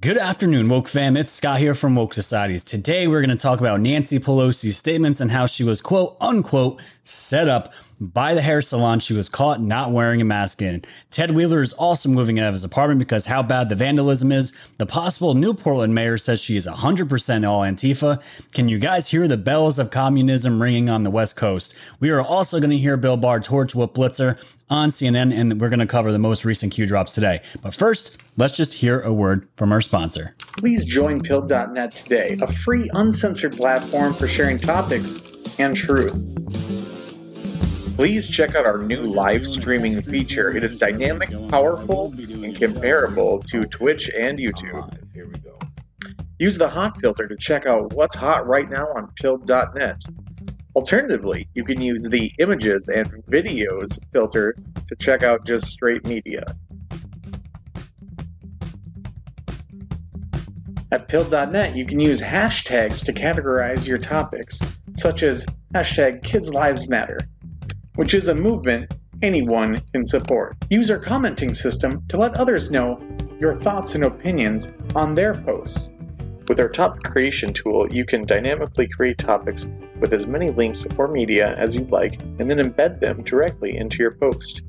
Good afternoon, Woke fam. It's Scott here from Woke Societies. Today we're going to talk about Nancy Pelosi's statements and how she was quote unquote set up by the hair salon she was caught not wearing a mask in. Ted Wheeler is also moving out of his apartment because how bad the vandalism is. The possible new Portland mayor says she is 100% all Antifa. Can you guys hear the bells of communism ringing on the West Coast? We are also going to hear Bill Barr torch whip Blitzer on CNN, and we're going to cover the most recent Q drops today. But first, let's just hear a word from our sponsor. Please join Pilled.net today, a free, uncensored platform for sharing topics and truth. Please check out our new live streaming feature. It is dynamic, powerful, and comparable to Twitch and YouTube. Use the hot filter to check out what's hot right now on Pilled.net. Alternatively, you can use the images and videos filter to check out just straight media. At Pilled.net, you can use hashtags to categorize your topics, such as hashtag Kids Lives Matter, which is a movement anyone can support. Use our commenting system to let others know your thoughts and opinions on their posts. With our topic creation tool, you can dynamically create topics with as many links or media as you'd like and then embed them directly into your post.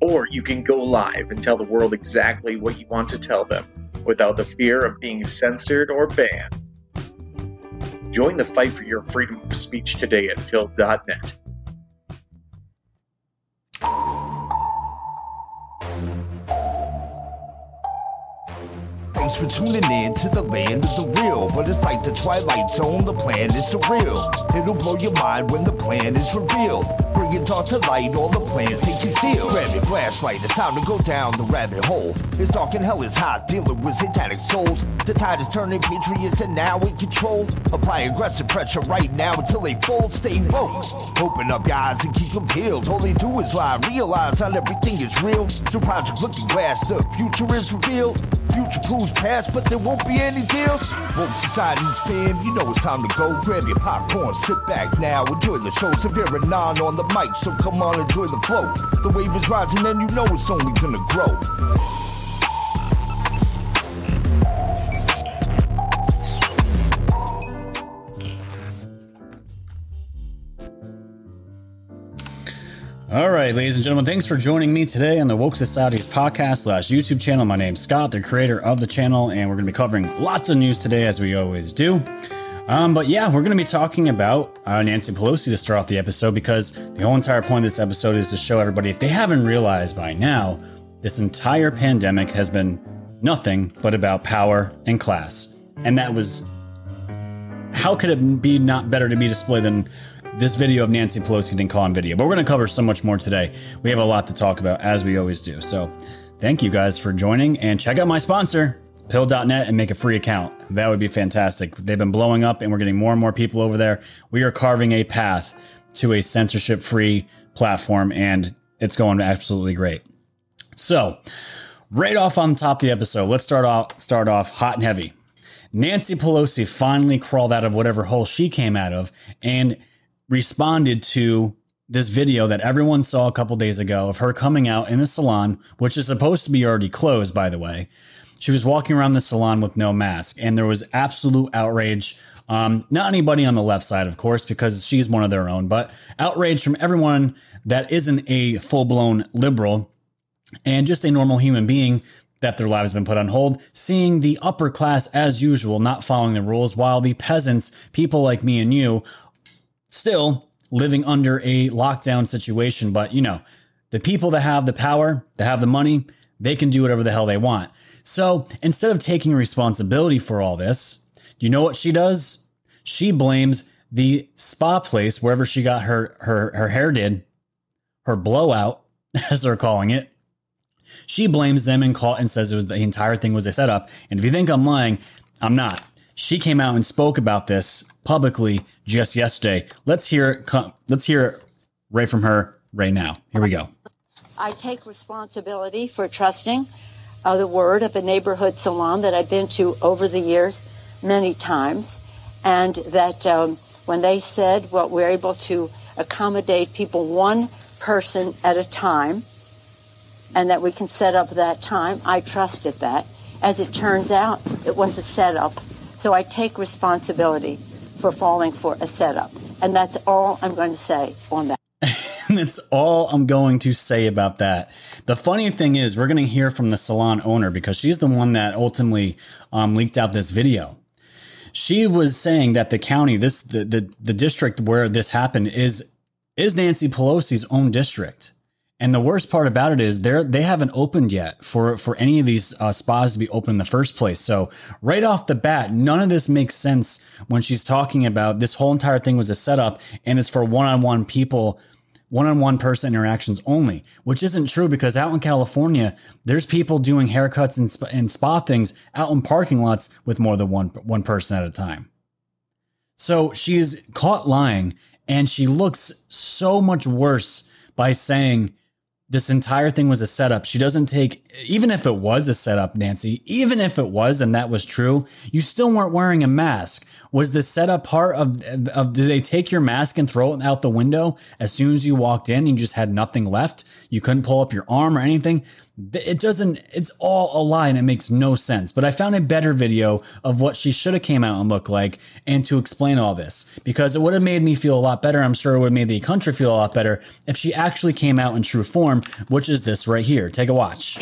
Or you can go live and tell the world exactly what you want to tell them without the fear of being censored or banned. Join the fight for your freedom of speech today at Pilled.net. Thanks for tuning in to the land of the real. But it's like the Twilight Zone, the plan is surreal. It'll blow your mind when the plan is revealed. Bring it all to light, all the plans they conceal. Grab your flashlight, it's time to go down the rabbit hole. It's dark and hell is hot, dealing with satanic souls. The tide is turning, patriots are now in control. Apply aggressive pressure right now until they fold. Stay woke. Open up your eyes and keep them peeled. All they do is lie, realize not everything is real. Through Project Looking Glass, the future is revealed. Future proves past, but there won't be any deals. Woke Society's fam, you know it's time to go. Grab your popcorn, sit back now, enjoy the show. Severe and non on the mic, so come on, enjoy the flow. The wave is rising, and you know it's only gonna grow. All right, ladies and gentlemen, thanks for joining me today on the Woke Society's podcast slash YouTube channel. My name's Scott, the creator of the channel, and we're going to be covering lots of news today, as we always do. Um, but yeah, we're going to be talking about uh, Nancy Pelosi to start off the episode because the whole entire point of this episode is to show everybody, if they haven't realized by now, this entire pandemic has been nothing but about power and class. And that was how could it be not better to be displayed than this video of Nancy Pelosi getting caught on video? But we're going to cover so much more today. We have a lot to talk about, as we always do. So thank you guys for joining and check out my sponsor, Pilled.net, and make a free account. That would be fantastic. They've been blowing up and we're getting more and more people over there. We are carving a path to a censorship free platform and it's going absolutely great. So, right off on top of the episode, let's start off start off hot and heavy. Nancy Pelosi finally crawled out of whatever hole she came out of and responded to this video that everyone saw a couple days ago of her coming out in the salon, which is supposed to be already closed, by the way. She was walking around the salon with no mask, and there was absolute outrage. Um, not anybody on the left side, of course, because she's one of their own, but outrage from everyone that isn't a full blown liberal and just a normal human being that their lives have been put on hold, seeing the upper class as usual not following the rules, while the peasants, people like me and you, still living under a lockdown situation. But you know, the people that have the power, that have the money, they can do whatever the hell they want. So instead of taking responsibility for all this, you know what she does? She blames the spa place wherever she got her her her hair did, her blowout, as they're calling it. She blames them and call and says it was the entire thing was a setup. And if you think I'm lying, I'm not. She came out and spoke about this publicly just yesterday. Let's hear it. Come, let's hear it right from her right now. Here we go. I take responsibility for trusting uh, the word of a neighborhood salon that I've been to over the years many times, and that um, when they said, well, we're able to accommodate people one person at a time, and that we can set up that time, I trusted that. As it turns out, it was a setup. So I take responsibility for falling for a setup. And that's all I'm going to say on that. and that's all I'm going to say about that. The funny thing is, we're going to hear from the salon owner because she's the one that ultimately um, leaked out this video. She was saying that the county, this the, the the district where this happened is is Nancy Pelosi's own district. And the worst part about it is they they haven't opened yet for for any of these uh, spas to be open in the first place. So right off the bat, none of this makes sense when she's talking about this whole entire thing was a setup and it's for one on one people one-on-one person interactions only, which isn't true because out in California, there's people doing haircuts and, spa, and spa things out in parking lots with more than one one person at a time. So she's caught lying, and she looks so much worse by saying this entire thing was a setup. She doesn't take, even if it was a setup, Nancy, even if it was and that was true, you still weren't wearing a mask. Was the setup part of, of did they take your mask and throw it out the window as soon as you walked in and you just had nothing left? You couldn't pull up your arm or anything? It doesn't, it's all a lie and it makes no sense. But I found a better video of what she should have came out and looked like and to explain all this because it would have made me feel a lot better. I'm sure it would have made the country feel a lot better if she actually came out in true form, which is this right here. Take a watch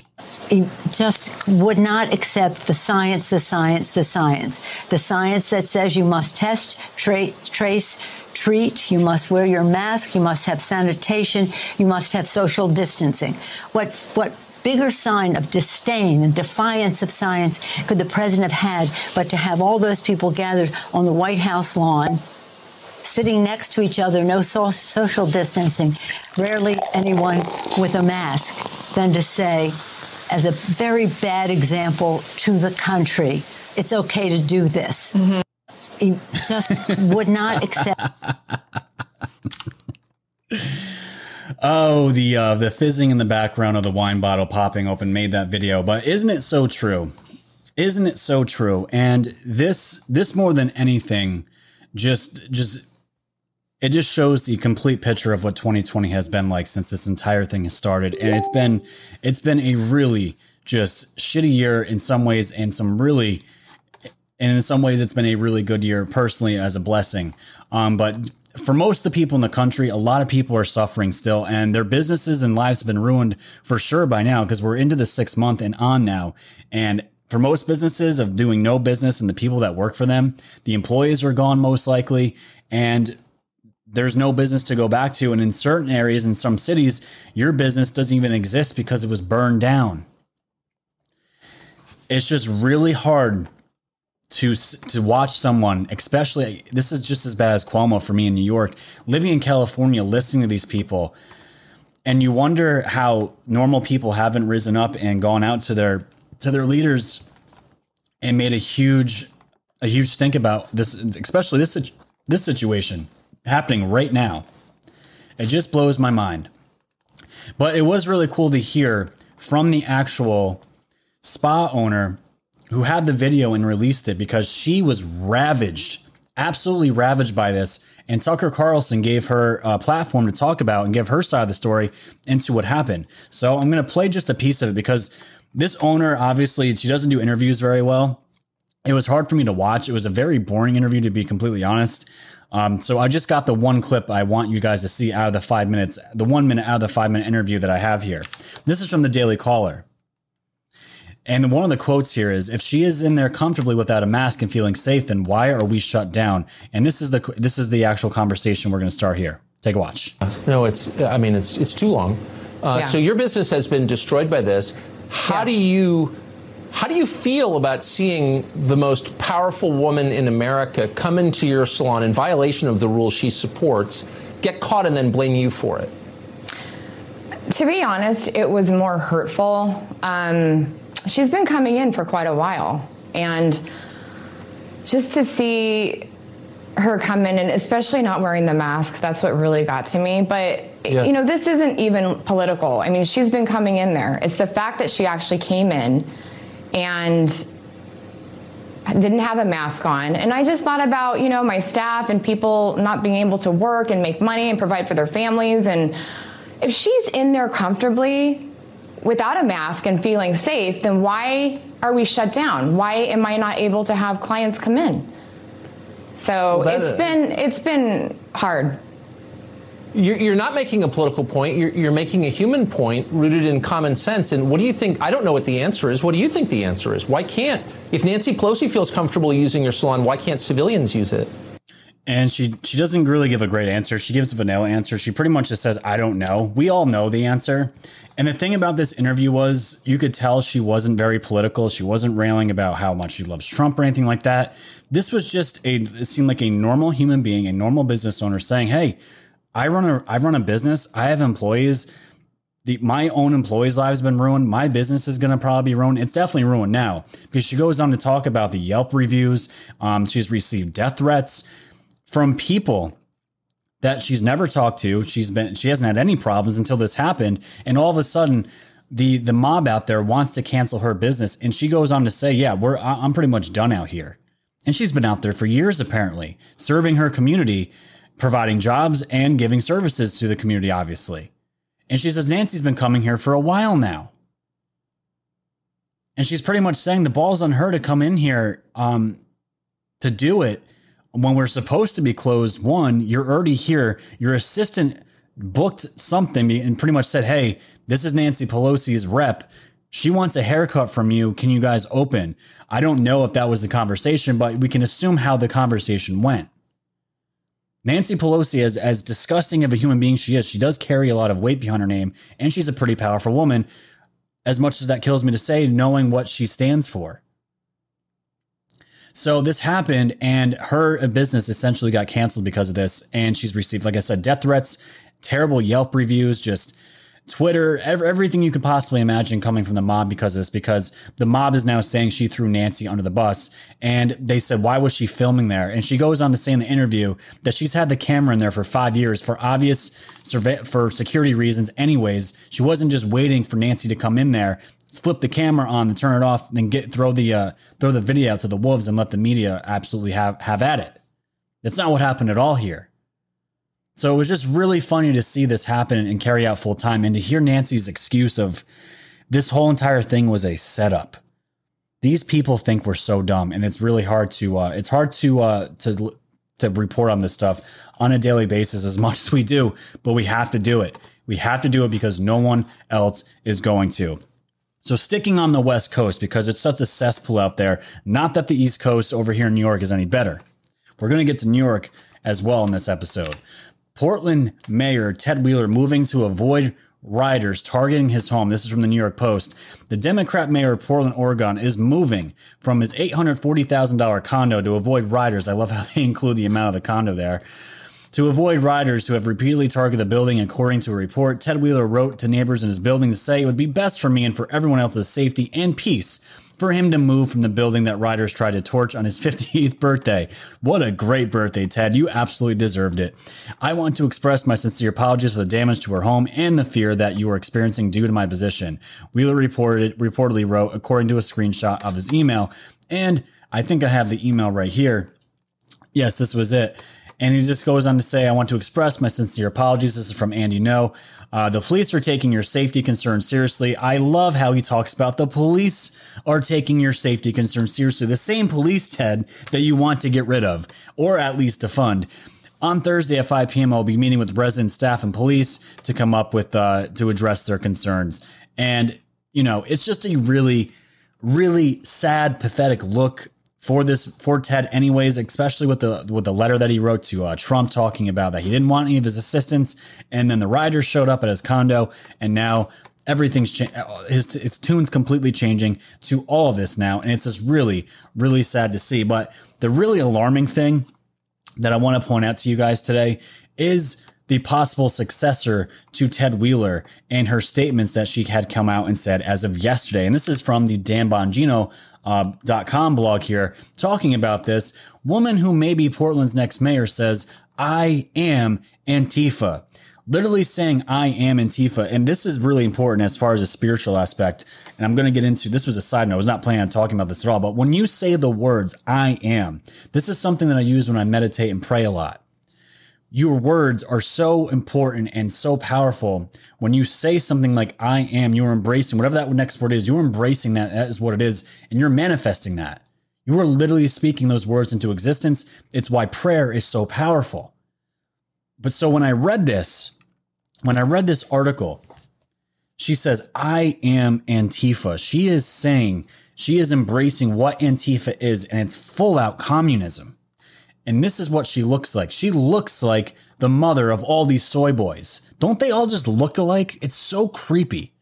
he just would not accept the science, the science, the science. The science that says you must test, tra- trace, treat, you must wear your mask, you must have sanitation, you must have social distancing. What, what bigger sign of disdain and defiance of science could the president have had but to have all those people gathered on the White House lawn? Sitting next to each other, no so- social distancing, rarely anyone with a mask, than to say, as a very bad example to the country. It's okay to do this. Mm-hmm. He just would not accept. Oh, the uh, the fizzing in the background of the wine bottle popping open made that video. But isn't it so true? Isn't it so true? And this this more than anything, just just it just shows the complete picture of what 2020 has been like since this entire thing has started and it's been it's been a really just shitty year in some ways and some really and in some ways it's been a really good year personally as a blessing um, but for most of the people in the country a lot of people are suffering still and their businesses and lives have been ruined for sure by now because we're into the sixth month and on now and for most businesses of doing no business and the people that work for them the employees are gone most likely and there's no business to go back to. And in certain areas, in some cities, your business doesn't even exist because it was burned down. It's just really hard to to watch someone, especially this is just as bad as Cuomo for me in New York, living in California, listening to these people, and you wonder how normal people haven't risen up and gone out to their to their leaders and made a huge a huge stink about this, especially this this situation happening right now. It just blows my mind. But it was really cool to hear from the actual spa owner who had the video and released it because she was ravaged, absolutely ravaged by this. And Tucker Carlson gave her a platform to talk about and give her side of the story into what happened. So I'm going to play just a piece of it because this owner, obviously, she doesn't do interviews very well. It was hard for me to watch. It was a very boring interview, to be completely honest. Um, so I just got the one clip I want you guys to see out of the five minutes, the one minute out of the five minute interview that I have here. This is from the Daily Caller. And one of the quotes here is if she is in there comfortably without a mask and feeling safe, then why are we shut down? And this is the this is the actual conversation we're going to start here. Take a watch. No, it's I mean it's it's too long. Uh, yeah. So your business has been destroyed by this. How yeah. do you how do you feel about seeing the most powerful woman in America come into your salon in violation of the rules she supports, get caught, and then blame you for it? To be honest, it was more hurtful. Um, she's been coming in for quite a while, and just to see her come in and especially not wearing the mask that's what really got to me but yes. you know this isn't even political i mean she's been coming in there it's the fact that she actually came in and didn't have a mask on. And I just thought about, you know, my staff and people not being able to work and make money and provide for their families. And if she's in there comfortably, without a mask and feeling safe, then why are we shut down? Why am I not able to have clients come in? So well, it's been it's been hard. You're, you're, not making a political point. You're, you're, making a human point rooted in common sense. And what do you think? I don't know what the answer is. What do you think the answer is? Why can't, if Nancy Pelosi feels comfortable using your salon, why can't civilians use it? And she she doesn't really give a great answer. She gives a vanilla answer. She pretty much just says, "I don't know." We all know the answer. And the thing about this interview was, you could tell she wasn't very political. She wasn't railing about how much she loves Trump or anything like that. This was just a it seemed like a normal human being, a normal business owner saying, "Hey, I run a I run a business. I have employees. The, my own employees' lives have been ruined. My business is going to probably be ruined. It's definitely ruined now because she goes on to talk about the Yelp reviews. Um, she's received death threats from people that she's never talked to. She's been she hasn't had any problems until this happened, and all of a sudden. The, the mob out there wants to cancel her business and she goes on to say yeah we're i'm pretty much done out here and she's been out there for years apparently serving her community providing jobs and giving services to the community, obviously. And she says Nancy's been coming here for a while now. And she's pretty much saying the ball's on her to come in here um, to do it when we're supposed to be closed. One, you're already here. Your assistant booked something and pretty much said, Hey, this is Nancy Pelosi's rep. She wants a haircut from you. Can you guys open? I don't know if that was the conversation, but we can assume how the conversation went. Nancy Pelosi, as, as disgusting of a human being she is, she does carry a lot of weight behind her name, and she's a pretty powerful woman, as much as that kills me to say, knowing what she stands for. So this happened, and her business essentially got canceled because of this. And she's received, like I said, death threats, terrible Yelp reviews, just Twitter, everything you could possibly imagine coming from the mob because of this, because the mob is now saying she threw Nancy under the bus. And they said, why was she filming there? And she goes on to say in the interview that she's had the camera in there for five years for obvious survey for security reasons. Anyways, she wasn't just waiting for Nancy to come in there, flip the camera on and turn it off, then get throw the uh, throw the video out to the wolves and let the media absolutely have have at it. That's not what happened at all here. So it was just really funny to see this happen and carry out full time and to hear Nancy's excuse of this whole entire thing was a setup. These people think we're so dumb and it's really hard to uh, it's hard to uh, to to report on this stuff on a daily basis as much as we do, but we have to do it. We have to do it because no one else is going to. So sticking on the West Coast because it's such a cesspool out there, not that the East Coast over here in New York is any better. We're going to get to New York as well in this episode. Portland Mayor Ted Wheeler moving to avoid rioters targeting his home. This is from the New York Post. The Democrat mayor of Portland, Oregon is moving from his $840,000 condo to avoid rioters. I love how they include the amount of the condo there. To avoid rioters who have repeatedly targeted the building, according to a report, Ted Wheeler wrote to neighbors in his building to say it would be best for me and for everyone else's safety and peace for him to move from the building that rioters tried to torch on his 58th birthday. What a great birthday, Ted. You absolutely deserved it. I want to express my sincere apologies for the damage to her home and the fear that you are experiencing due to my position. Wheeler reported reportedly wrote according to a screenshot of his email. And I think I have the email right here. Yes, this was it. And he just goes on to say, I want to express my sincere apologies. This is from Andy Ngo. Uh, the police are taking your safety concerns seriously. I love how he talks about the police are taking your safety concerns seriously. The same police, Ted, that you want to get rid of, or at least defund. On Thursday at 5 p.m., I'll be meeting with resident staff and police to come up with uh, to address their concerns. And you know, it's just a really, really sad, pathetic look for this for Ted, anyways. Especially with the with the letter that he wrote to uh, Trump, talking about that he didn't want any of his assistants, and then the riders showed up at his condo, and now everything's cha- his his tune's completely changing to all of this now, and it's just really really sad to see. But the really alarming thing that I want to point out to you guys today is the possible successor to Ted Wheeler and her statements that she had come out and said as of yesterday. And this is from the Dan Bongino uh, .com blog here talking about this. Woman who may be Portland's next mayor says, I am Antifa literally saying I am Antifa. And this is really important as far as a spiritual aspect. And I'm going to get into this was a side note. I was not planning on talking about this at all. But when you say the words I am, this is something that I use when I meditate and pray a lot. Your words are so important and so powerful. When you say something like I am, you're embracing whatever that next word is, you're embracing that. That is what it is. And you're manifesting that. You are literally speaking those words into existence. It's why prayer is so powerful. But so when I read this, when I read this article, she says, I am Antifa. She is saying, she is embracing what Antifa is, and it's full out communism. And this is what she looks like. She looks like the mother of all these soy boys. Don't they all just look alike? It's so creepy.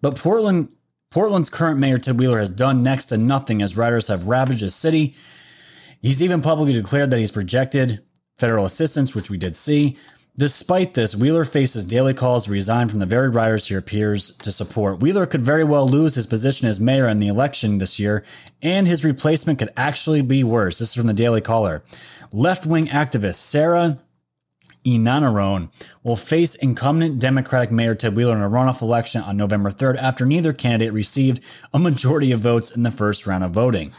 But Portland, Portland's current mayor Ted Wheeler has done next to nothing as rioters have ravaged his city. He's even publicly declared that he's projected federal assistance, which we did see. Despite this, Wheeler faces daily calls to resign from the very riders he appears to support. Wheeler could very well lose his position as mayor in the election this year, and his replacement could actually be worse. This is from the Daily Caller. Left wing activist Sarah Iannarone will face incumbent Democratic Mayor Ted Wheeler in a runoff election on November 3rd after neither candidate received a majority of votes in the first round of voting.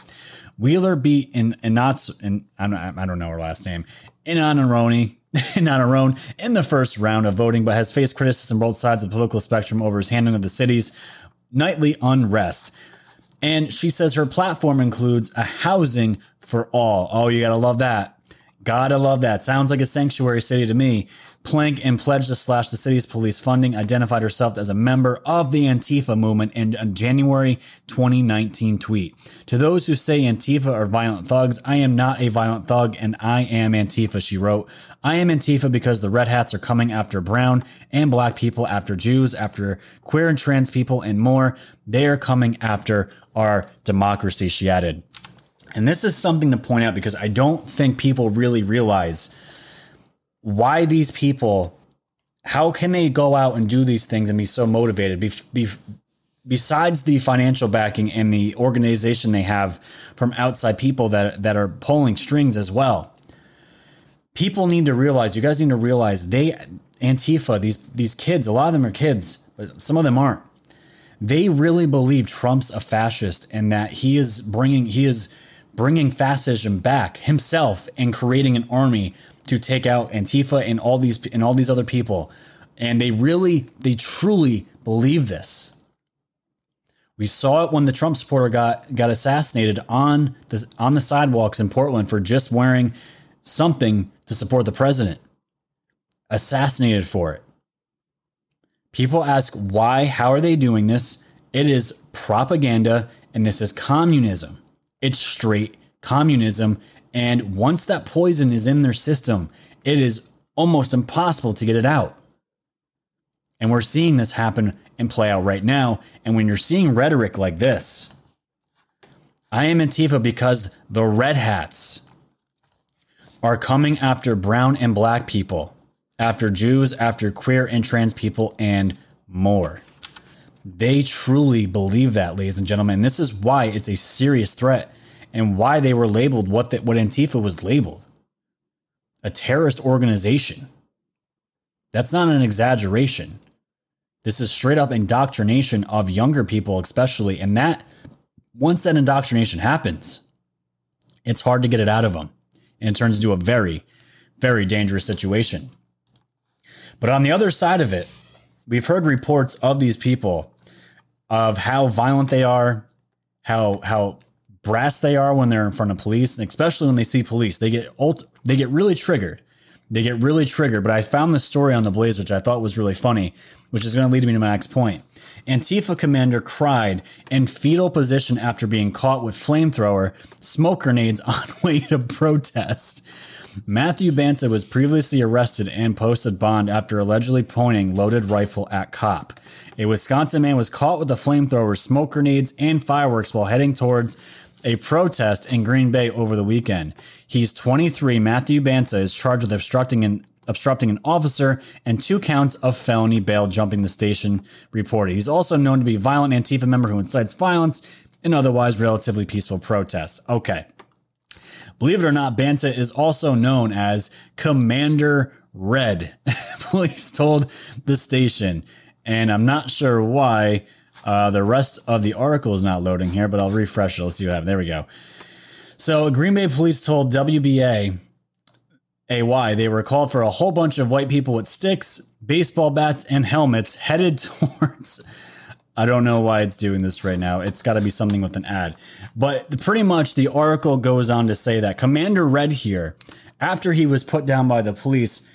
Wheeler beat in, in not in, I don't know her last name Inanaroni not her own in the first round of voting, but has faced criticism both sides of the political spectrum over his handling of the city's nightly unrest. And she says her platform includes a housing for all. Oh, you gotta love that. Gotta love that. Sounds like a sanctuary city to me. Plank and pledged to slash the city's police funding, identified herself as a member of the Antifa movement in a January 2019 tweet. To those who say Antifa are violent thugs, I am not a violent thug and I am Antifa, she wrote. I am Antifa because the red hats are coming after brown and black people, after Jews, after queer and trans people, and more. They are coming after our democracy, she added. And this is something to point out because I don't think people really realize why these people how can they go out and do these things and be so motivated? Be, be, besides the financial backing and the organization they have from outside people that that are pulling strings as well people need to realize you guys need to realize they antifa these these kids a lot of them are kids but some of them aren't. They really believe trump's a fascist and that he is bringing he is bringing fascism back himself and creating an army to take out Antifa and all these and all these other people. And they really, they truly believe this. We saw it when the Trump supporter got got assassinated on the on the sidewalks in Portland for just wearing something to support the president. Assassinated for it. People ask why, how are they doing this? It is propaganda and this is communism. It's straight communism and once that poison is in their system, it is almost impossible to get it out. And we're seeing this happen and play out right now. And when you're seeing rhetoric like this, I am Antifa because the red hats are coming after brown and black people, after Jews, after queer and trans people, and more. They truly believe that, ladies and gentlemen. This is why it's a serious threat and why they were labeled what the, what Antifa was labeled a terrorist organization. That's not an exaggeration. This is straight up indoctrination of younger people, especially. And that, once that indoctrination happens, it's hard to get it out of them. And it turns into a very, very dangerous situation. But on the other side of it, we've heard reports of these people of how violent they are, how how brass they are when they're in front of police, and especially when they see police. They get ult- they get really triggered. They get really triggered. But I found this story on the Blaze, which I thought was really funny, which is going to lead me to my next point. Antifa commander cried in fetal position after being caught with flamethrower, smoke grenades on way to protest. Matthew Banta was previously arrested and posted bond after allegedly pointing loaded rifle at cop. A Wisconsin man was caught with a flamethrower, smoke grenades, and fireworks while heading towards a protest in Green Bay over the weekend. He's 23. Matthew Banta is charged with obstructing an obstructing an officer and two counts of felony bail jumping the station reported. He's also known to be a violent Antifa member who incites violence in otherwise relatively peaceful protests. Okay. Believe it or not, Banta is also known as Commander Red. Police told the station, and I'm not sure why uh, the rest of the article is not loading here, but I'll refresh it. Let's see what happens. There we go. So, Green Bay police told WBA AY. They were called for a whole bunch of white people with sticks, baseball bats, and helmets headed towards. I don't know why it's doing this right now. It's got to be something with an ad. But pretty much the article goes on to say that Commander Red here, after he was put down by the police,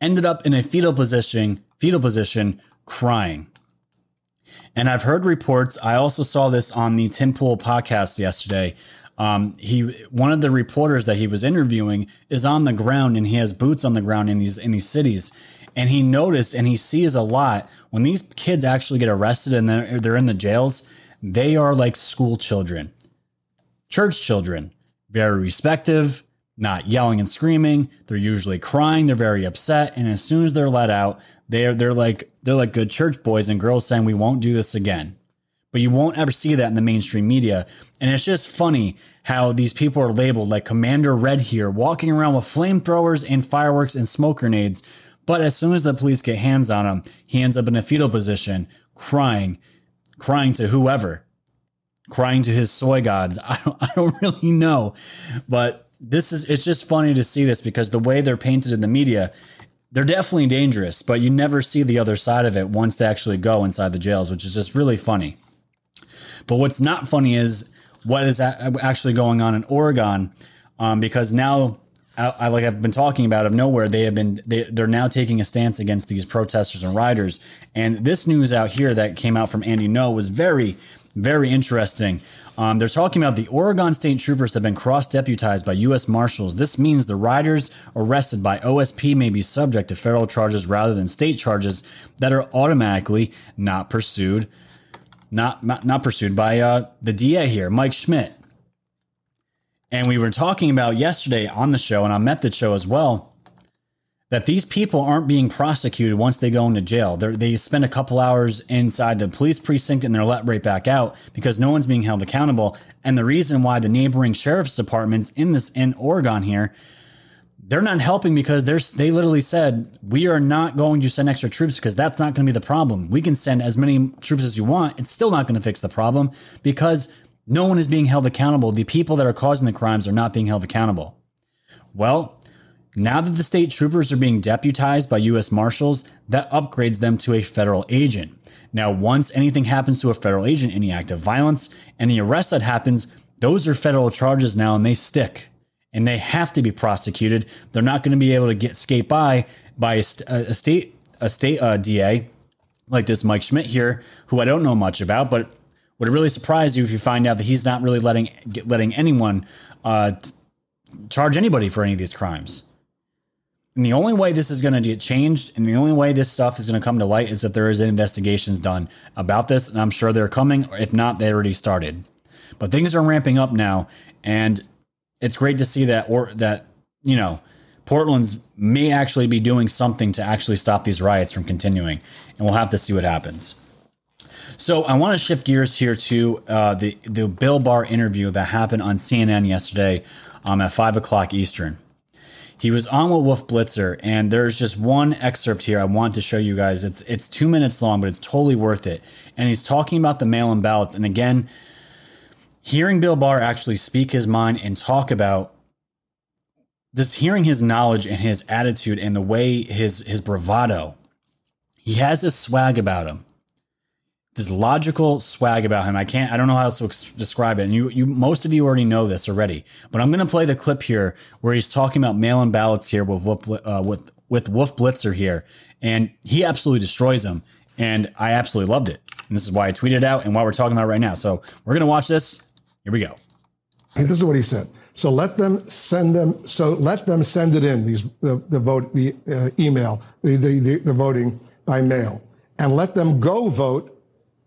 ended up in a fetal position, fetal position, crying. And I've heard reports. I also saw this on the Tim Pool podcast yesterday. Um, he one of the reporters that he was interviewing is on the ground and he has boots on the ground in these in these cities, and he noticed and he sees a lot when these kids actually get arrested and they're, they're in the jails. They are like school children, church children, very respective, not yelling and screaming. They're usually crying. They're very upset, and as soon as they're let out, they're they're like they're like good church boys and girls saying we won't do this again. But you won't ever see that in the mainstream media, and it's just funny how these people are labeled like Commander Red here, walking around with flamethrowers and fireworks and smoke grenades. But as soon as the police get hands on him, he ends up in a fetal position, crying, crying to whoever, crying to his soy gods. I don't, I don't really know, but this is it's just funny to see this because the way they're painted in the media, they're definitely dangerous, but you never see the other side of it once they actually go inside the jails, which is just really funny. But what's not funny is what is actually going on in Oregon, um, because now, I, I, like I've been talking about, of nowhere they have been they, they're now taking a stance against these protesters and rioters. And this news out here that came out from Andy Ngo was very, very interesting. Um, they're talking about the Oregon State Troopers have been cross deputized by U.S. Marshals. This means the riders arrested by OSP may be subject to federal charges rather than state charges that are automatically not pursued, not not, not pursued by uh, the DA here, Mike Schmidt. And we were talking about yesterday on the show and I on Method Show as well that these people aren't being prosecuted once they go into jail. They're, they spend a couple hours inside the police precinct and they're let right back out because no one's being held accountable. And the reason why the neighboring sheriff's departments in this in Oregon here, they're not helping because they're they literally said we are not going to send extra troops because that's not going to be the problem. We can send as many troops as you want. It's still not going to fix the problem because no one is being held accountable. The people that are causing the crimes are not being held accountable. Well, now that the state troopers are being deputized by U.S. Marshals, that upgrades them to a federal agent. Now, once anything happens to a federal agent, any act of violence, any arrest that happens, those are federal charges now and they stick and they have to be prosecuted. They're not going to be able to get skate by by a, a state a state uh, DA like this Mike Schmidt here, who I don't know much about, but would it really surprise you if you find out that he's not really letting letting anyone uh, charge anybody for any of these crimes. And the only way this is going to get changed and the only way this stuff is going to come to light is if there is investigations done about this. And I'm sure they're coming. If not, they already started. But things are ramping up now. And it's great to see that, or that, you know, Portland's may actually be doing something to actually stop these riots from continuing. And we'll have to see what happens. So I want to shift gears here to uh, the, the Bill Barr interview that happened on CNN yesterday um, at 5 o'clock Eastern. He was on with Wolf Blitzer, and there's just one excerpt here I want to show you guys. It's it's two minutes long, but it's totally worth it. And he's talking about the mail-in ballots. And again, hearing Bill Barr actually speak his mind and talk about this, hearing his knowledge and his attitude and the way his his bravado, he has this swag about him this logical swag about him. I can't, I don't know how else to ex- describe it. And you, you, most of you already know this already, but I'm going to play the clip here where he's talking about mail-in ballots here with Wolf, uh, with, with Wolf Blitzer here. And he absolutely destroys them. And I absolutely loved it. And this is why I tweeted out and why we're talking about right now. So we're going to watch this. Here we go. Hey, this is what he said. So let them send them. So let them send it in. These the, the vote, the uh, email, the, the the voting by mail, and let them go vote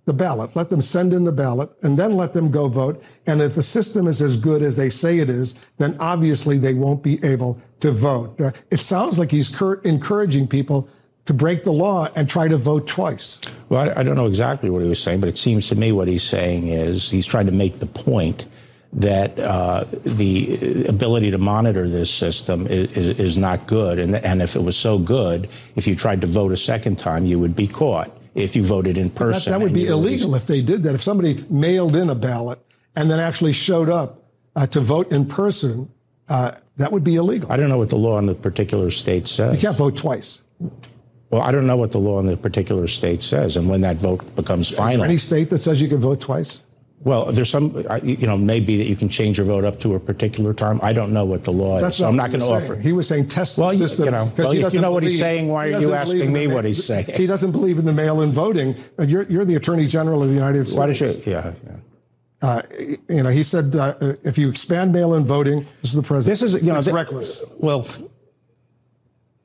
the ballot. Let them send in the ballot and then let them go vote. And if the system is as good as they say it is, then obviously they won't be able to vote. Uh, it sounds like he's cur- encouraging people to break the law and try to vote twice. Well, I, I don't know exactly what he was saying, but it seems to me what he's saying is he's trying to make the point that uh, the ability to monitor this system is, is, is not good. And, and if it was so good, if you tried to vote a second time, you would be caught if you voted in person. That, that would be illegal if they did that. If somebody mailed in a ballot and then actually showed up uh, to vote in person, uh, that would be illegal. I don't know what the law in the particular state says. You can't vote twice. Well, I don't know what the law in the particular state says, and when that vote becomes Is final. there any state that says you can vote twice? Well, there's some, uh, you know, maybe that you can change your vote up to a particular time. I don't know what the law That's is, so I'm what not going to he was offer. saying. He was saying test Well, the you- system. you know, 'cause well, he if you doesn't know what he's saying, why he are you doesn't asking me what he's saying? He doesn't believe in the mail-in voting. You're, you're the Attorney General of the United States. Why does you? Yeah. yeah. Uh, you know, he said uh, if you expand mail-in voting, this is the president. This is, you know, it's reckless. Well,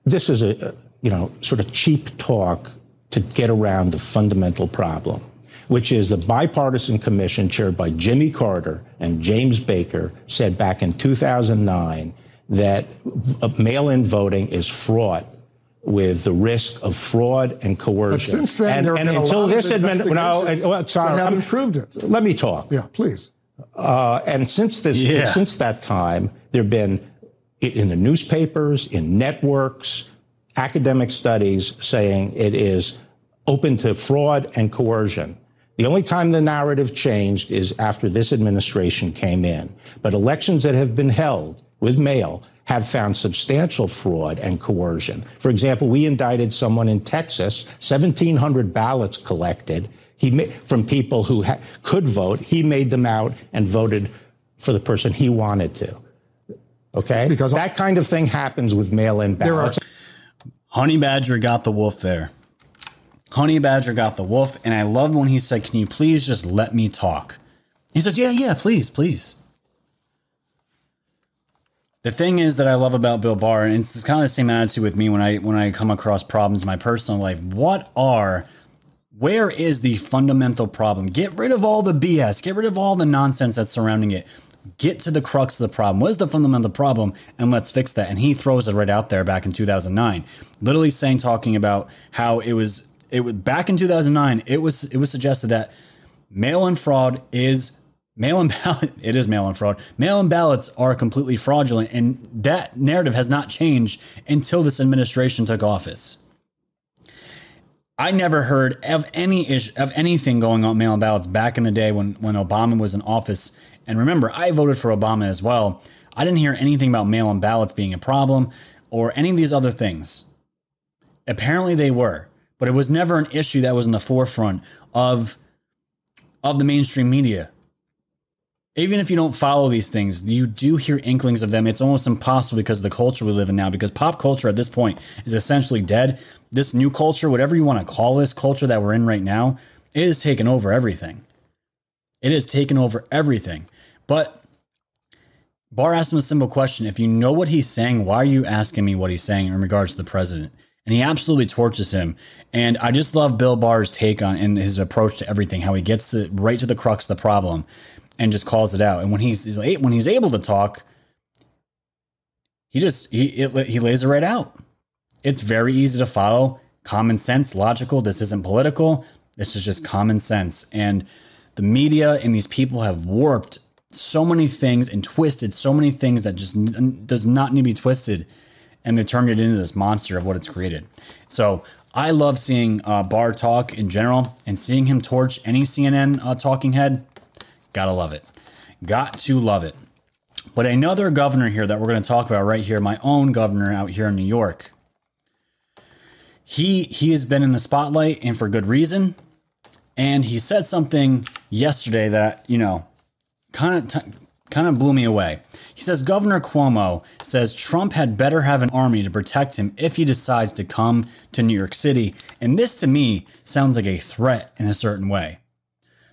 this is a, you know, sort of cheap talk to get around the fundamental problem, which is the bipartisan commission chaired by Jimmy Carter and James Baker said back in 2009 that mail-in voting is fraught with the risk of fraud and coercion. But since then, and, there have and been a until lot this administration, no, well, sorry, I'm- haven't proved it. Let me talk. Yeah, please. Uh, and since this, Yeah. since that time, there have been in the newspapers, in networks, academic studies saying it is open to fraud and coercion. The only time the narrative changed is after this administration came in. But elections that have been held with mail have found substantial fraud and coercion. For example, we indicted someone in Texas, 1,700 ballots collected. He from people who ha- could vote. He made them out and voted for the person he wanted to. Okay, Because- that kind of thing happens with mail-in There are ballots. Honey Badger got the wolf there. Honey Badger got the wolf, and I love when he said, Can you please just let me talk? He says, Yeah, yeah, please, please. The thing is that I love about Bill Barr, and it's kind of the same attitude with me when I when I come across problems in my personal life. What are where is the fundamental problem? Get rid of all the BS, get rid of all the nonsense that's surrounding it. Get to the crux of the problem. What is the fundamental problem? And let's fix that. And he throws it right out there back in 2009, literally saying, talking about how it was, it was back in 2009. It was, it was suggested that mail-in fraud is mail-in ballot. It is mail-in fraud. Mail-in ballots are completely fraudulent, and that narrative has not changed until this administration took office. I never heard of any of anything going on mail-in ballots back in the day when when Obama was in office. And remember, I voted for Obama as well. I didn't hear anything about mail-in ballots being a problem or any of these other things. Apparently they were, but it was never an issue that was in the forefront of of the mainstream media. Even if you don't follow these things, you do hear inklings of them. It's almost impossible because of the culture we live in now, because pop culture at this point is essentially dead. This new culture, whatever you want to call this culture that we're in right now, it has taken over everything. It has taken over everything. But Barr asked him a simple question. If you know what he's saying, why are you asking me what he's saying in regards to the president? And he absolutely torches him. And I just love Bill Barr's take on and his approach to everything, how he gets to, right to the crux of the problem and just calls it out. And when he's, he's when he's able to talk, he just he it, he lays it right out. It's very easy to follow, common sense, logical. This isn't political. This is just common sense. And the media and these people have warped so many things and twisted so many things that just does not need to be twisted, and they turned it into this monster of what it's created. So I love seeing uh, Barr talk in general and seeing him torch any CNN uh, talking head. Gotta love it. Got to love it. But another governor here that we're going to talk about right here, my own governor out here in New York. He he has been in the spotlight and for good reason. And he said something yesterday that, you know, kind of t- kind of blew me away. He says Governor Cuomo says Trump had better have an army to protect him if he decides to come to New York City. And this to me sounds like a threat in a certain way.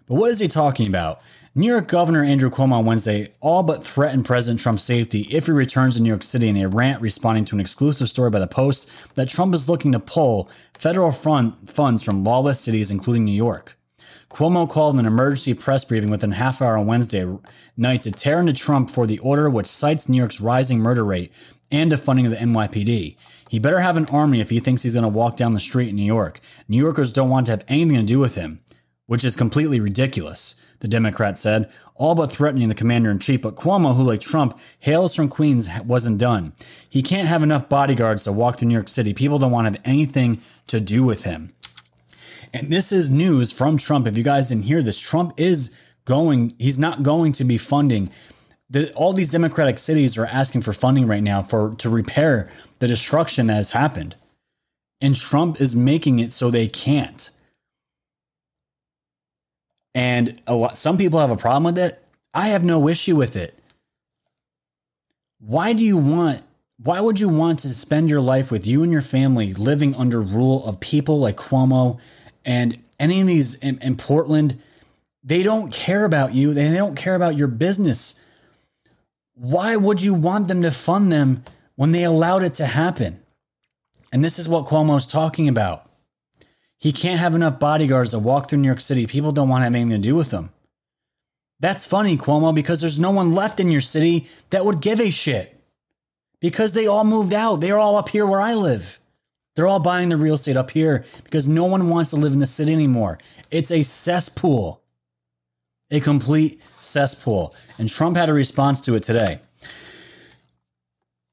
But what is he talking about? New York Governor Andrew Cuomo on Wednesday all but threatened President Trump's safety if he returns to New York City in a rant responding to an exclusive story by the Post that Trump is looking to pull federal funds from lawless cities, including New York. Cuomo called an emergency press briefing within half hour on Wednesday night to tear into Trump for the order which cites New York's rising murder rate and defunding of the NYPD. He better have an army if he thinks he's going to walk down the street in New York. New Yorkers don't want to have anything to do with him, which is completely ridiculous the Democrat said, all but threatening the commander in chief. But Cuomo, who like Trump hails from Queens, wasn't done. He can't have enough bodyguards to walk through New York City. People don't want to have anything to do with him. And this is news from Trump. If you guys didn't hear this, Trump is going, he's not going to be funding The, all these democratic cities are asking for funding right now for to repair the destruction that has happened. And Trump is making it so they can't. And a lot some people have a problem with it. I have no issue with it. Why do you want why would you want to spend your life with you and your family living under rule of people like Cuomo and any of these in, in Portland? They don't care about you. They don't care about your business. Why would you want them to fund them when they allowed it to happen? And this is what Cuomo's talking about. He can't have enough bodyguards to walk through New York City. People don't want to have anything to do with them. That's funny, Cuomo, because there's no one left in your city that would give a shit because they all moved out. They're all up here where I live. They're all buying the real estate up here because no one wants to live in the city anymore. It's a cesspool, a complete cesspool. And Trump had a response to it today.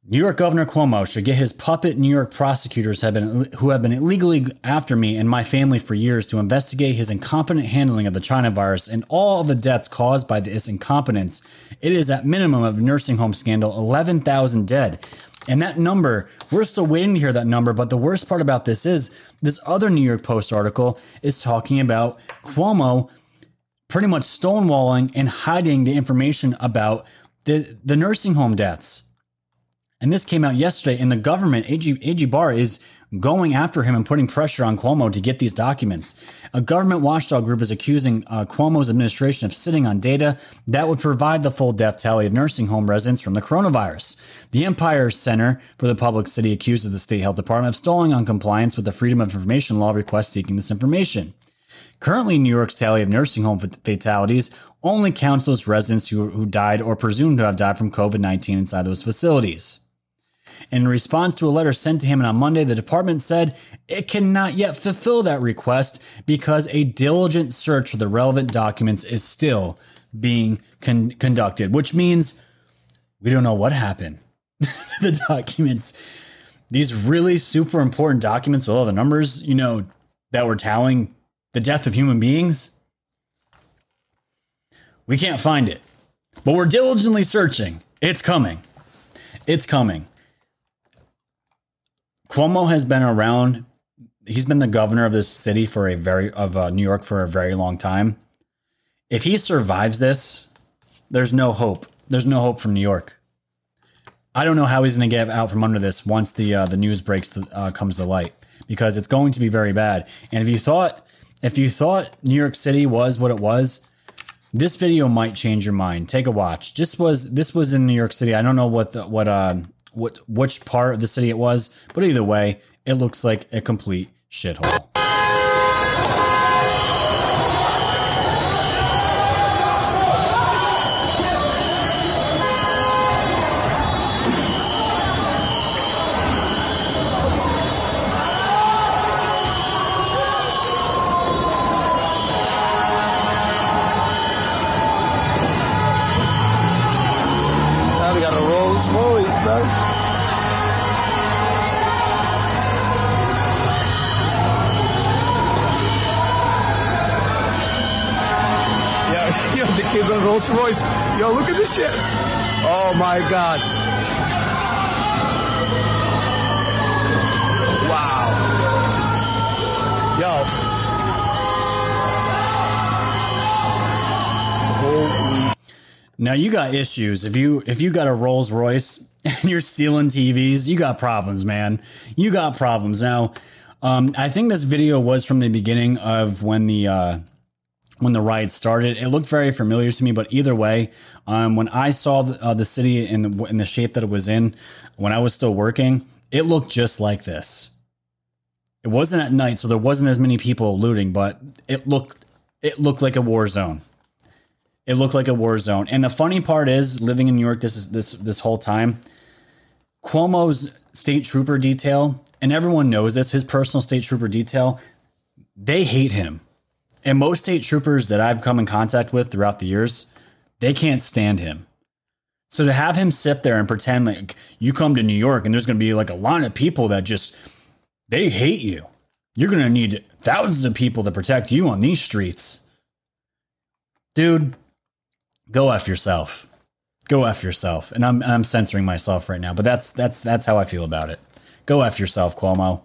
New York Governor Cuomo should get his puppet New York prosecutors have been, who have been illegally after me and my family for years to investigate his incompetent handling of the China virus and all of the deaths caused by this incompetence. It is at minimum of nursing home scandal 11,000 dead. And that number, we're still waiting to hear that number. But the worst part about this is this other New York Post article is talking about Cuomo pretty much stonewalling and hiding the information about the, the nursing home deaths. And this came out yesterday, and the government, AG, AG Barr, is going after him and putting pressure on Cuomo to get these documents. A government watchdog group is accusing uh, Cuomo's administration of sitting on data that would provide the full death tally of nursing home residents from the coronavirus. The Empire Center for the Public Policy accuses the state health department of stalling on compliance with the Freedom of Information law request seeking this information. Currently, New York's tally of nursing home fatalities only counts those residents who, who died or presumed to have died from COVID 19 inside those facilities. In response to a letter sent to him on Monday, the department said it cannot yet fulfill that request because a diligent search for the relevant documents is still being con- conducted, which means we don't know what happened to the documents. These really super important documents with all the numbers, you know, that were tallying the death of human beings. We can't find it, but we're diligently searching. It's coming. It's coming. Cuomo has been around. He's been the governor of this city for a very of uh, New York for a very long time. If he survives this, there's no hope. There's no hope from New York. I don't know how he's going to get out from under this once the uh, the news breaks uh, comes to light because it's going to be very bad. And if you thought if you thought New York City was what it was, this video might change your mind. Take a watch. Just was this was in New York City. I don't know what the, what uh, what which part of the city it was, but either way, it looks like a complete shithole. Rolls Royce. Yo, look at this shit. Oh my god. Wow. Yo. Holy Now you got issues. If you if you got a Rolls Royce and you're stealing TVs, you got problems, man. You got problems. Now, um, I think this video was from the beginning of when the uh, when the riot started. It looked very familiar to me, but either way, um, when I saw the, uh, the city in the in the shape that it was in when I was still working, it looked just like this. It wasn't at night, so there wasn't as many people looting, but it looked it looked like a war zone. It looked like a war zone. And the funny part is, living in New York this is this this whole time, Cuomo's state trooper detail, and everyone knows this, his personal state trooper detail, they hate him. And most state troopers that I've come in contact with throughout the years, they can't stand him. So to have him sit there and pretend like you come to New York and there's going to be like a line of people that just they hate you. You're going to need thousands of people to protect you on these streets. Dude, go F yourself. Go F yourself. And I'm, I'm censoring myself right now, but that's, that's, that's how I feel about it. Go F yourself, Cuomo.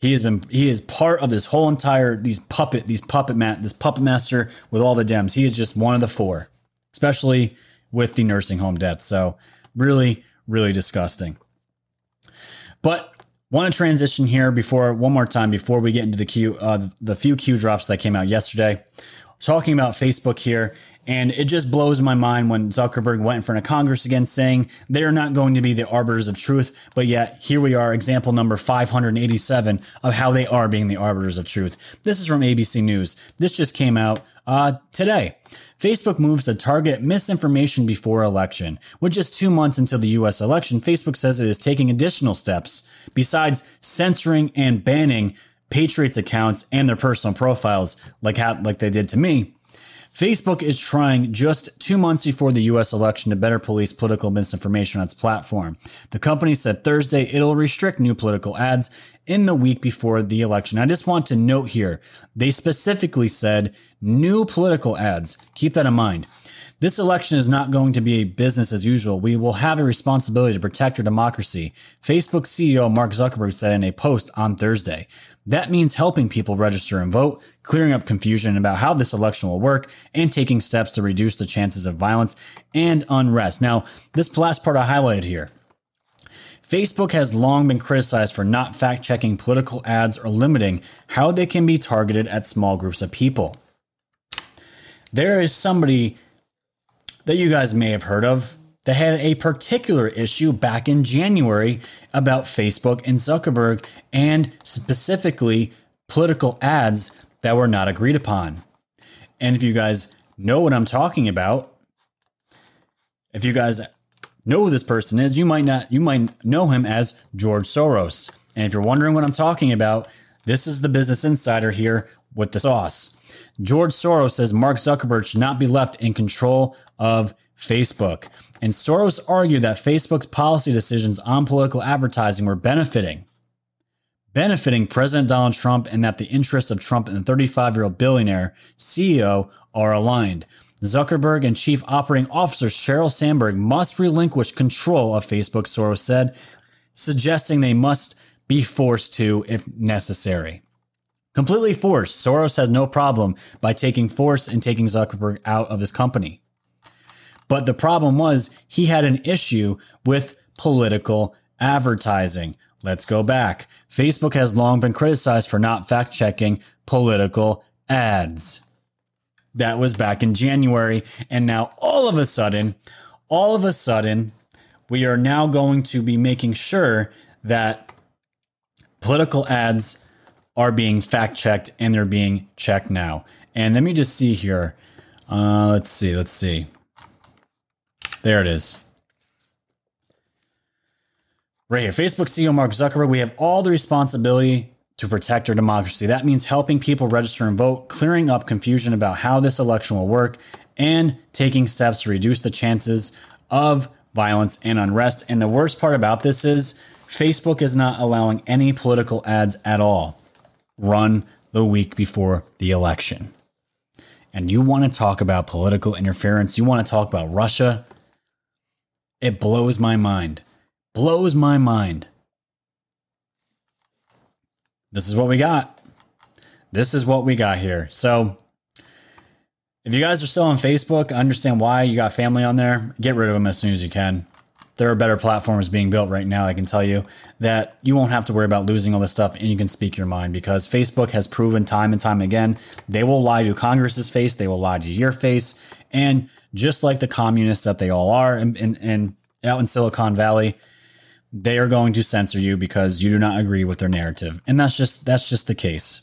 He has been he is part of this whole entire these puppet these puppet mat this puppet master with all the Dems. He is just one of the four, especially with the nursing home deaths. So really, really disgusting. But want to transition here before one more time before we get into the Q uh, the few Q drops that came out yesterday. Talking about Facebook here, and it just blows my mind when Zuckerberg went in front of Congress again saying they are not going to be the arbiters of truth. But yet, here we are, example number 587 of how they are being the arbiters of truth. This is from ABC News. This just came out uh, today. Facebook moves to target misinformation before election. With just two months until the US election, Facebook says it is taking additional steps besides censoring and banning Patriots accounts and their personal profiles like how, like they did to me Facebook is trying just two months before the US election to better police political misinformation on its platform. The company said Thursday it'll restrict new political ads in the week before the election. I just want to note here, they specifically said new political ads. Keep that in mind. This election is not going to be a business as usual. We will have a responsibility to protect our democracy, Facebook CEO Mark Zuckerberg said in a post on Thursday. That means helping people register and vote, clearing up confusion about how this election will work, and taking steps to reduce the chances of violence and unrest. Now, this last part I highlighted here. Facebook has long been criticized for not fact checking political ads or limiting how they can be targeted at small groups of people. There is somebody that you guys may have heard of that had a particular issue back in January about Facebook and Zuckerberg and specifically political ads that were not agreed upon. And if you guys know what I'm talking about, if you guys know who this person is, you might not you might know him as George Soros. And if you're wondering what I'm talking about, this is the business insider here with the sauce. George Soros says Mark Zuckerberg should not be left in control of Facebook. And Soros argued that Facebook's policy decisions on political advertising were benefiting benefiting President Donald Trump and that the interests of Trump and the 35 year old billionaire CEO are aligned. Zuckerberg and Chief Operating Officer Sheryl Sandberg must relinquish control of Facebook, Soros said, suggesting they must be forced to if necessary. Completely forced. Soros has no problem by taking force and taking Zuckerberg out of his company. But the problem was he had an issue with political advertising. Let's go back. Facebook has long been criticized for not fact checking political ads. That was back in January. And now all of a sudden, all of a sudden, we are now going to be making sure that political ads are being fact checked and they're being checked now. And let me just see here. Uh, let's see, let's see. There it is. Right here, Facebook CEO Mark Zuckerberg, we have all the responsibility to protect our democracy. That means helping people register and vote, clearing up confusion about how this election will work, and taking steps to reduce the chances of violence and unrest. And the worst part about this is Facebook is not allowing any political ads at all run the week before the election. And you want to talk about political interference, you want to talk about Russia, it blows my mind. Blows my mind. This is what we got. This is what we got here. So, if you guys are still on Facebook, understand why you got family on there. Get rid of them as soon as you can. There are better platforms being built right now, I can tell you, that you won't have to worry about losing all this stuff and you can speak your mind because Facebook has proven time and time again they will lie to Congress's face, they will lie to your face, and just like the communists that they all are, and, and, and out in Silicon Valley, they are going to censor you because you do not agree with their narrative, and that's just that's just the case.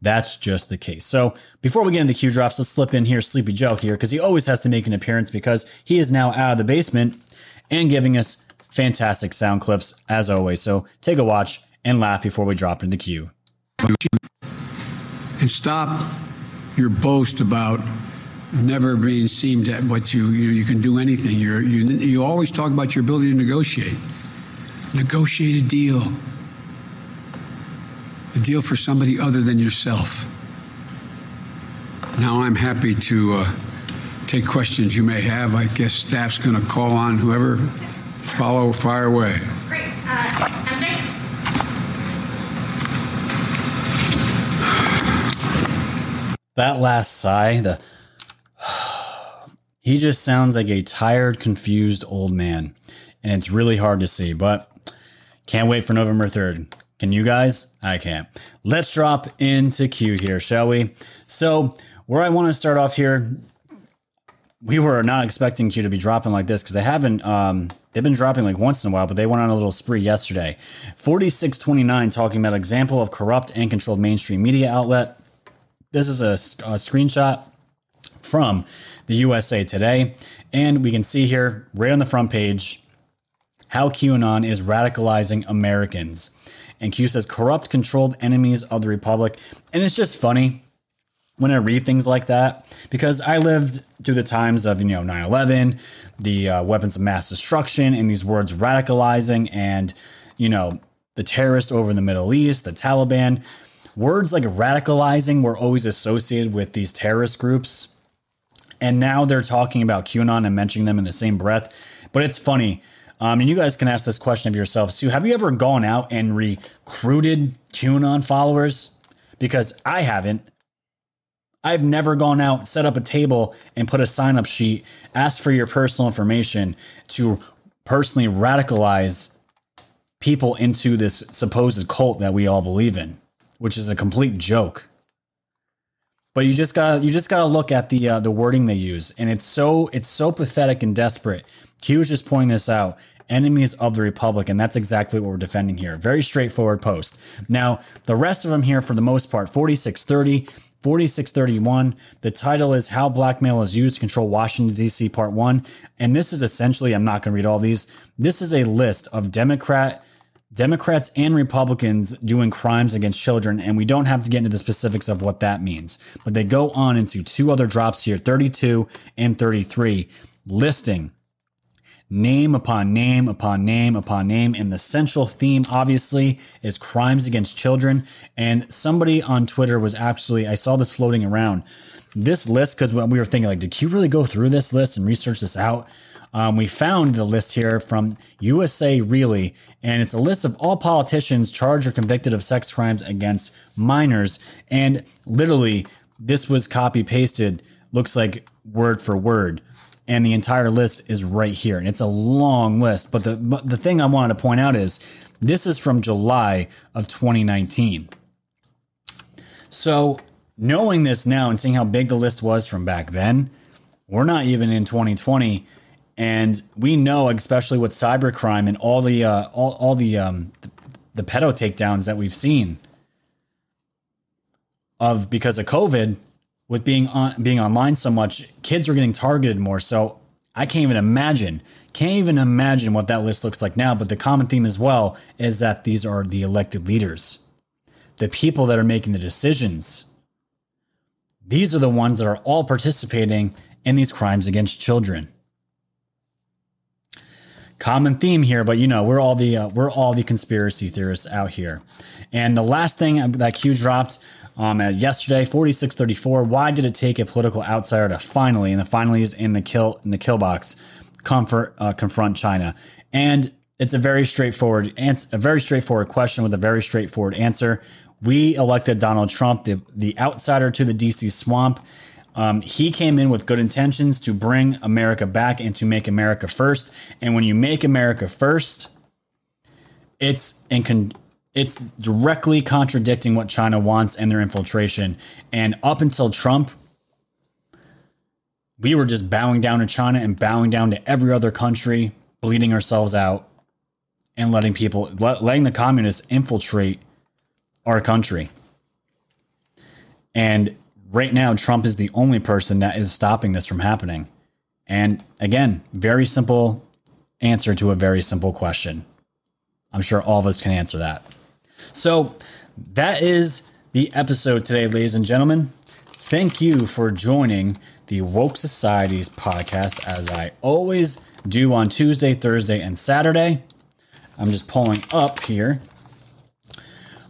That's just the case. So before we get into the Q drops, let's slip in here Sleepy Joe here because he always has to make an appearance because he is now out of the basement and giving us fantastic sound clips as always. So take a watch and laugh before we drop into Q. And stop your boast about never being seemed at what you you, you can do anything. You're, you you always talk about your ability to negotiate. Negotiate a deal. A deal for somebody other than yourself. Now I'm happy to uh, take questions you may have. I guess staff's going to call on whoever. Follow, fire away. Great. Uh, MJ? That last sigh, the he just sounds like a tired, confused old man, and it's really hard to see. But can't wait for November third. Can you guys? I can't. Let's drop into Q here, shall we? So, where I want to start off here, we were not expecting Q to be dropping like this because they haven't. Um, they've been dropping like once in a while, but they went on a little spree yesterday. Forty six twenty nine talking about example of corrupt and controlled mainstream media outlet. This is a, a screenshot from the USA Today, and we can see here right on the front page how QAnon is radicalizing Americans. And Q says corrupt, controlled enemies of the republic, and it's just funny when I read things like that because I lived through the times of, you know, 9 11, the uh, weapons of mass destruction, and these words radicalizing and, you know, the terrorists over in the Middle East, the Taliban. Words like radicalizing were always associated with these terrorist groups. And now they're talking about QAnon and mentioning them in the same breath. But it's funny. Um, and you guys can ask this question of yourselves too. Have you ever gone out and recruited QAnon followers? Because I haven't. I've never gone out, set up a table, and put a sign up sheet, ask for your personal information to personally radicalize people into this supposed cult that we all believe in, which is a complete joke. But you just gotta you just gotta look at the uh, the wording they use, and it's so it's so pathetic and desperate. Q was just pointing this out. Enemies of the Republic, and that's exactly what we're defending here. Very straightforward post. Now, the rest of them here, for the most part, 4630, 4631. The title is How Blackmail is Used to Control Washington, D.C., Part 1. And this is essentially, I'm not going to read all these. This is a list of Democrat. Democrats and Republicans doing crimes against children, and we don't have to get into the specifics of what that means. But they go on into two other drops here 32 and 33, listing name upon name upon name upon name. And the central theme, obviously, is crimes against children. And somebody on Twitter was actually, I saw this floating around. This list, because when we were thinking, like, did Q really go through this list and research this out? Um, we found the list here from USA Really, and it's a list of all politicians charged or convicted of sex crimes against minors. And literally, this was copy pasted, looks like word for word and the entire list is right here. And it's a long list. But the the thing I wanted to point out is this is from July of 2019. So knowing this now and seeing how big the list was from back then, we're not even in 2020. And we know, especially with cybercrime and all the uh, all, all the um, the, the pedo takedowns that we've seen of because of COVID, with being on being online so much, kids are getting targeted more. So I can't even imagine, can't even imagine what that list looks like now. But the common theme as well is that these are the elected leaders, the people that are making the decisions. These are the ones that are all participating in these crimes against children. Common theme here, but you know we're all the uh, we're all the conspiracy theorists out here. And the last thing that Q dropped um, yesterday, 4634. Why did it take a political outsider to finally, and the finally is in the kill in the kill box, comfort uh, confront China? And it's a very straightforward answer, a very straightforward question with a very straightforward answer. We elected Donald Trump, the the outsider to the DC swamp. Um, he came in with good intentions to bring America back and to make America first. And when you make America first, it's in con- it's directly contradicting what China wants and their infiltration. And up until Trump, we were just bowing down to China and bowing down to every other country, bleeding ourselves out, and letting people, letting the communists infiltrate our country. And right now, Trump is the only person that is stopping this from happening. And again, very simple answer to a very simple question. I'm sure all of us can answer that. So that is the episode today, ladies and gentlemen. Thank you for joining the Woke Societies podcast as I always do on Tuesday, Thursday, and Saturday. I'm just pulling up here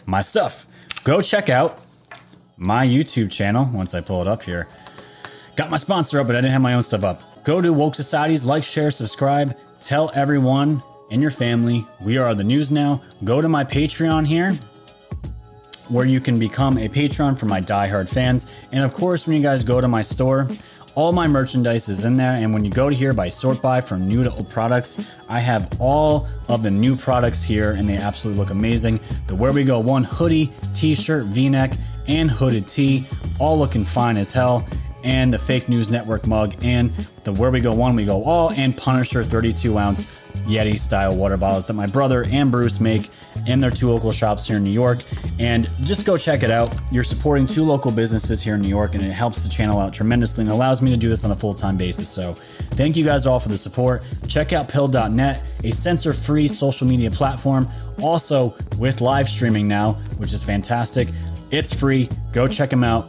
my stuff. Go check out my YouTube channel once I pull it up here. got my sponsor up, but I didn't have my own stuff up. Go to Woke Societies, like, share, subscribe, tell everyone in your family we are the news now. Go to my Patreon here where you can become a patron for my diehard fans. And of course, when you guys go to my store, all my merchandise is in there. And when you go to here by sort by from new to old products, I have all of the new products here and they absolutely look amazing. The Where We Go One hoodie, t shirt, v neck, and hooded tee, all looking fine as hell. And the Fake News Network mug, and the Where We Go One, We Go All, and Punisher 32 ounce Yeti style water bottles that my brother and Bruce make in their two local shops here in New York. And just go check it out. You're supporting two local businesses here in New York, and it helps the channel out tremendously and allows me to do this on a full time basis. So thank you guys all for the support. Check out Pilled.net, a censor free social media platform, also with live streaming now, which is fantastic. It's free. Go check them out.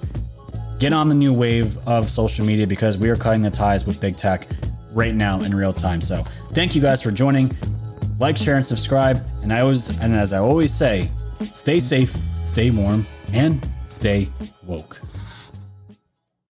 Get on the new wave of social media because we are cutting the ties with big tech right now in real time. So thank you guys for joining. Like, share, and subscribe. And I always and as I always say, stay safe, stay warm, and stay woke.